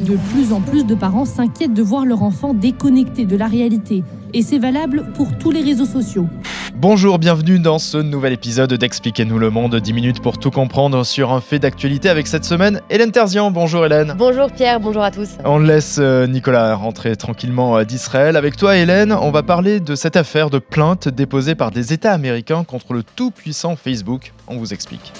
De plus en plus de parents s'inquiètent de voir leur enfant déconnecté de la réalité. Et c'est valable pour tous les réseaux sociaux. Bonjour, bienvenue dans ce nouvel épisode d'Expliquez-nous le monde, 10 minutes pour tout comprendre sur un fait d'actualité avec cette semaine Hélène Terzian. Bonjour Hélène. Bonjour Pierre, bonjour à tous. On laisse euh, Nicolas rentrer tranquillement euh, d'Israël. Avec toi Hélène, on va parler de cette affaire de plainte déposée par des États américains contre le tout-puissant Facebook. On vous explique.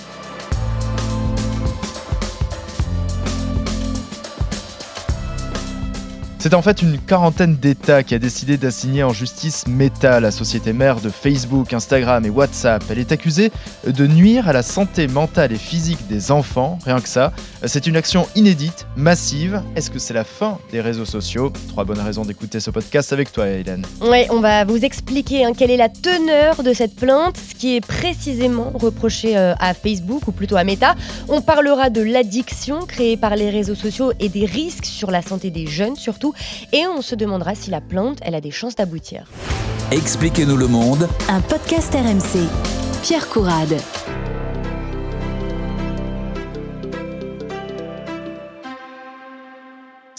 C'est en fait une quarantaine d'États qui a décidé d'assigner en justice Meta, la société mère de Facebook, Instagram et WhatsApp. Elle est accusée de nuire à la santé mentale et physique des enfants, rien que ça. C'est une action inédite, massive. Est-ce que c'est la fin des réseaux sociaux? Trois bonnes raisons d'écouter ce podcast avec toi, Hélène. Oui, on va vous expliquer hein, quelle est la teneur de cette plainte, ce qui est précisément reproché euh, à Facebook ou plutôt à Meta. On parlera de l'addiction créée par les réseaux sociaux et des risques sur la santé des jeunes surtout et on se demandera si la plante, elle a des chances d'aboutir. Expliquez-nous le monde. Un podcast RMC. Pierre Courade.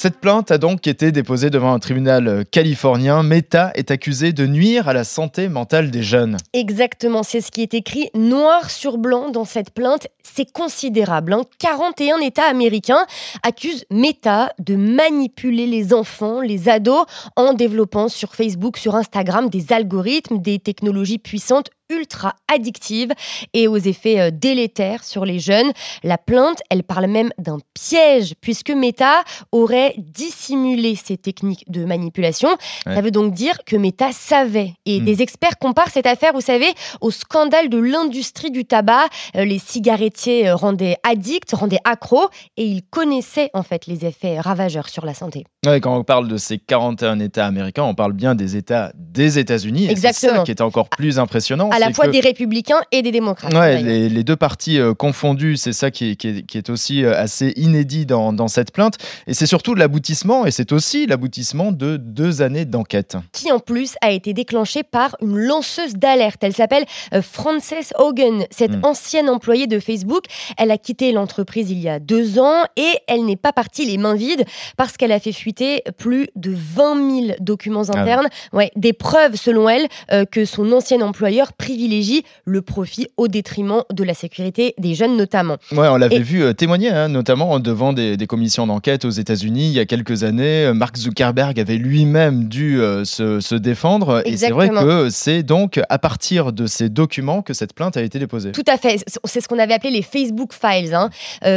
Cette plainte a donc été déposée devant un tribunal californien. Meta est accusé de nuire à la santé mentale des jeunes. Exactement, c'est ce qui est écrit noir sur blanc dans cette plainte. C'est considérable. 41 hein. États américains accusent Meta de manipuler les enfants, les ados, en développant sur Facebook, sur Instagram des algorithmes, des technologies puissantes ultra addictive et aux effets euh, délétères sur les jeunes. La plainte, elle parle même d'un piège puisque Meta aurait dissimulé ces techniques de manipulation. Ça veut donc dire que Meta savait. Et hmm. des experts comparent cette affaire, vous savez, au scandale de l'industrie du tabac. Euh, les cigarettiers euh, rendaient addicts, rendaient accros et ils connaissaient en fait les effets ravageurs sur la santé. Ouais, quand on parle de ces 41 États américains, on parle bien des États des États-Unis. Exactement. C'est ça qui est encore plus impressionnant à la fois des républicains et des démocrates. Ouais, les, deux partis euh, confondus, c'est ça qui est, aussi euh, assez inédit dans, cette plainte. Et c'est surtout l'aboutissement, et c'est aussi l'aboutissement de deux années d'enquête. Qui en plus a été déclenché par une lanceuse d'alerte. Elle s'appelle euh, Frances Hogan, cette hmm. ancienne employée de Facebook. Elle a quitté l'entreprise il y a deux ans et elle n'est pas partie les mains vides parce qu'elle a fait fuiter plus de 20 000 documents ah internes. ouais. des preuves, selon elle, que son ancien employeur privilégie le profit au détriment de la sécurité des jeunes notamment. Ouais, on l'avait vu euh, témoigner, hein, notamment devant des, commissions d'enquête aux États-Unis il y a quelques années. Euh, Mark Zuckerberg avait lui-même dû euh, se, défendre. Et c'est vrai que c'est donc à partir de ces documents que cette plainte a été déposée. Tout à fait. C'est ce qu'on avait appelé les Facebook Files. Hein.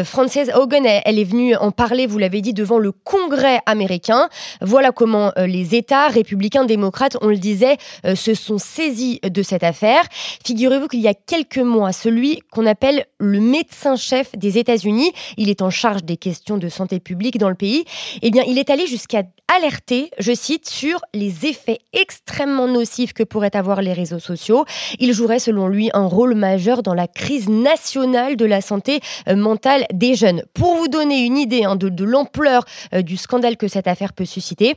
Frances Hogan, elle, est venue en parler, vous l'avez dit, devant le Congrès américain. Voilà comment les États républicains, démocrates, on le disait, se sont saisis de cette affaire. Figurez-vous qu'il y a quelques mois, celui qu'on appelle le médecin-chef des États-Unis, il est en charge des questions de santé publique dans le pays, eh bien, il est allé jusqu'à alerter, je cite, sur les effets extrêmement nocifs que pourraient avoir les réseaux sociaux. Il jouerait, selon lui, un rôle majeur dans la crise nationale de la santé euh, mentale des jeunes. Pour vous donner une idée hein, de, l'ampleur euh, du scandale que cette affaire peut susciter,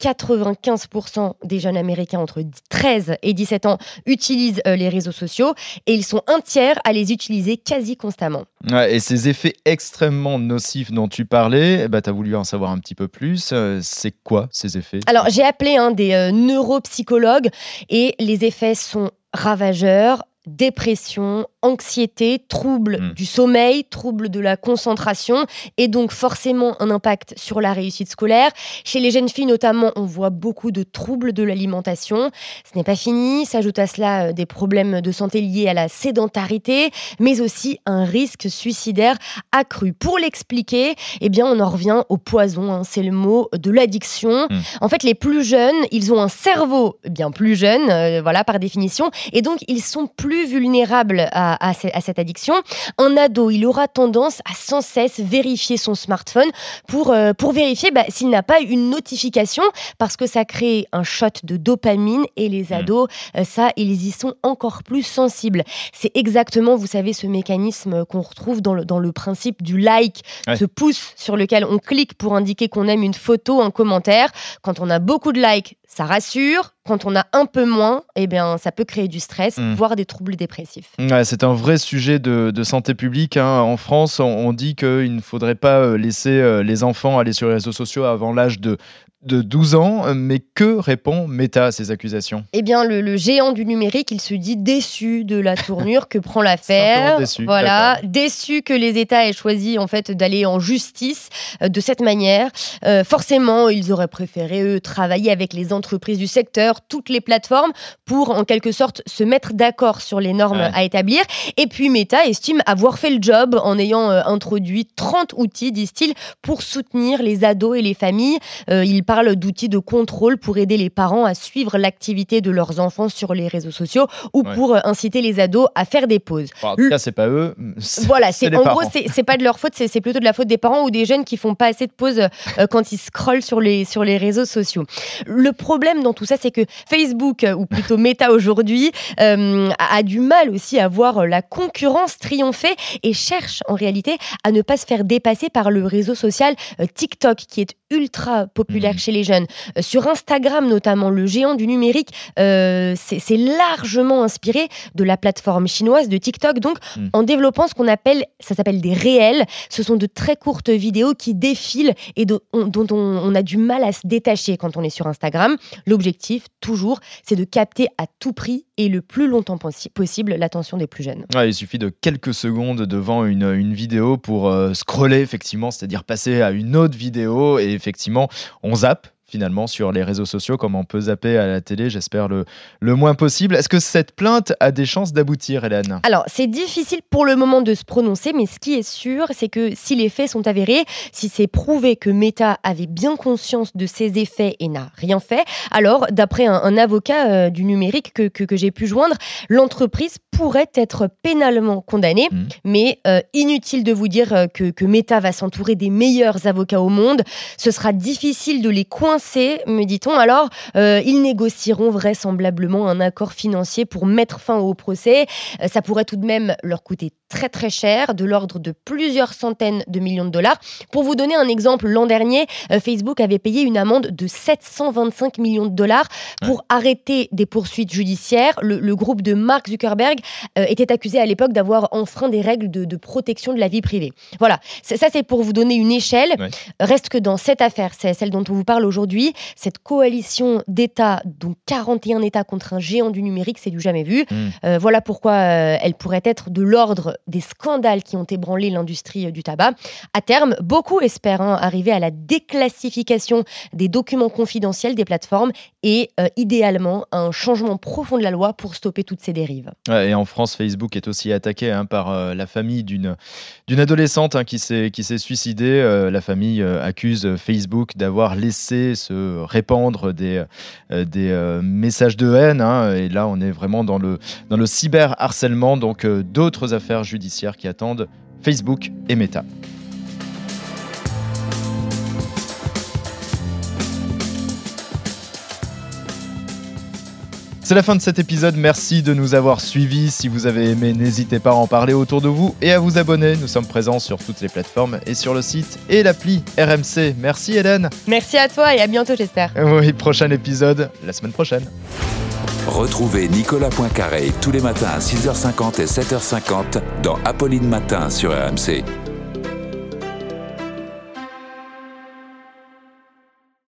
95% des jeunes américains entre 13 et 17 ans utilisent euh, les réseaux sociaux et ils sont un tiers à les utiliser quasi constamment. et ces effets extrêmement nocifs dont tu parlais, bah, tu as voulu en savoir un petit peu plus. Euh, c'est quoi ces effets? Alors j'ai appelé un des euh, neuropsychologues et les effets sont ravageurs, dépression, anxiété, trouble hmm. du sommeil, trouble de la concentration et donc forcément un impact sur la réussite scolaire. Chez les jeunes filles notamment, on voit beaucoup de troubles de l'alimentation. Ce n'est pas fini, s'ajoute à cela euh, des problèmes de santé liés à la sédentarité, mais aussi un risque suicidaire accru. Pour l'expliquer, eh bien on en revient au poison, hein. c'est le mot de l'addiction. Hmm. En fait, les plus jeunes, ils ont un cerveau bien plus jeune, euh, voilà par définition, et donc ils sont plus vulnérables à à, cette addiction. Un ado, il aura tendance à sans cesse vérifier son smartphone pour, euh, pour vérifier bah, s'il n'a pas une notification parce que ça crée un shot de dopamine et les hmm. ados, euh, ça, ils y sont encore plus sensibles. C'est exactement, vous savez, ce mécanisme qu'on retrouve dans le, dans le principe du like, ce pouce sur lequel on clique pour indiquer qu'on aime une photo, un commentaire. Quand on a beaucoup de likes, ça rassure. quand on a un peu moins, eh bien, ça peut créer du stress, mm. voire des troubles dépressifs. c'est un vrai sujet de, santé publique. Hein. En France, on, dit qu'il ne faudrait pas euh, laisser euh, les enfants aller sur les réseaux sociaux avant l'âge de de 12 ans, mais que répond Meta à ces accusations? Eh bien, le, géant du numérique, il se dit déçu de la tournure que prend l'affaire. déçu. Voilà, déçu que les États aient choisi en fait d'aller en justice euh, de cette manière. Euh, forcément, ils auraient préféré eux travailler avec les entreprises du secteur, toutes les plateformes, pour en quelque sorte se mettre d'accord sur les normes à établir. Et puis Meta estime avoir fait le job en ayant euh, introduit 30 outils, disent-ils, pour soutenir les ados et les familles. il parle d'outils de contrôle pour aider les parents à suivre l'activité de leurs enfants sur les réseaux sociaux ou pour euh, inciter les ados à faire des pauses. en tout cas, c'est pas eux. Voilà, c'est en gros, c'est pas de leur faute, c'est plutôt de la faute des parents ou des jeunes qui font pas assez de pauses euh, quand ils scrollent sur les, sur les réseaux sociaux. Le problème dans tout ça, c'est que Facebook, euh, ou plutôt Meta aujourd'hui, a, du mal aussi à voir la concurrence triompher et cherche en réalité à ne pas se faire dépasser par le réseau social TikTok, qui est ultra populaire mmh chez les jeunes. Euh, sur Instagram notamment, le géant du numérique euh, c'est largement inspiré de la plateforme chinoise de TikTok, donc hmm. en développant ce qu'on appelle, ça s'appelle des réels. Ce sont de très courtes vidéos qui défilent et dont on, a du mal à se détacher quand on est sur Instagram. L'objectif, toujours, c'est de capter à tout prix le plus longtemps possible l'attention des plus jeunes. il suffit de quelques secondes devant une, vidéo pour euh, scroller, effectivement, c'est-à-dire passer à une autre vidéo et effectivement, on zappe finalement sur les réseaux sociaux comme on peut zapper à la télé, j'espère le, le moins possible. Est-ce que cette plainte a des chances d'aboutir, Hélène? Alors, c'est difficile pour le moment de se prononcer, mais ce qui est sûr, c'est que si les faits sont avérés, si c'est prouvé que Meta avait bien conscience de ses effets et n'a rien fait, alors, d'après un, avocat euh, du numérique que, que, j'ai pu joindre, l'entreprise pourrait être pénalement condamnée, mmh. mais euh, inutile de vous dire euh, que, que Meta va s'entourer des meilleurs avocats au monde. Ce sera difficile de les coincer me dit-on. Alors, euh, ils négocieront vraisemblablement un accord financier pour mettre fin au procès. Euh, ça pourrait tout de même leur coûter très très cher, de l'ordre de plusieurs centaines de millions de dollars. Pour vous donner un exemple, l'an dernier, Facebook avait payé une amende de 725 millions de dollars pour arrêter des poursuites judiciaires. Le, groupe de Mark Zuckerberg était accusé à l'époque d'avoir enfreint des règles de, protection de la vie privée. Voilà, ça c'est pour vous donner une échelle. Reste que dans cette affaire, c'est celle dont on vous parle aujourd'hui, cette coalition d'États, dont 41 États contre un géant du numérique, c'est du jamais vu. Hmm. Euh, voilà pourquoi euh, elle pourrait être de l'ordre des scandales qui ont ébranlé l'industrie euh, du tabac. À terme, beaucoup espèrent hein, arriver à la déclassification des documents confidentiels des plateformes et idéalement un changement profond de la loi pour stopper toutes ces dérives. Et en France, Facebook est aussi attaqué hein, par la famille d'une adolescente hein, qui s'est suicidée. la famille accuse Facebook d'avoir laissé se répandre des, euh, euh, messages de haine. Hein, et là, on est vraiment dans le, dans le cyberharcèlement, donc euh, d'autres affaires judiciaires qui attendent Facebook et Meta. C'est la fin de cet épisode, merci de nous avoir suivis. Si vous avez aimé, n'hésitez pas à en parler autour de vous et à vous abonner. Nous sommes présents sur toutes les plateformes et sur le site et l'appli RMC. Merci Hélène. Merci à toi et à bientôt j'espère. Oui, prochain épisode la semaine prochaine. Retrouvez Nicolas Poincaré tous les matins à 6h50 et 7h50 dans Apolline Matin sur RMC.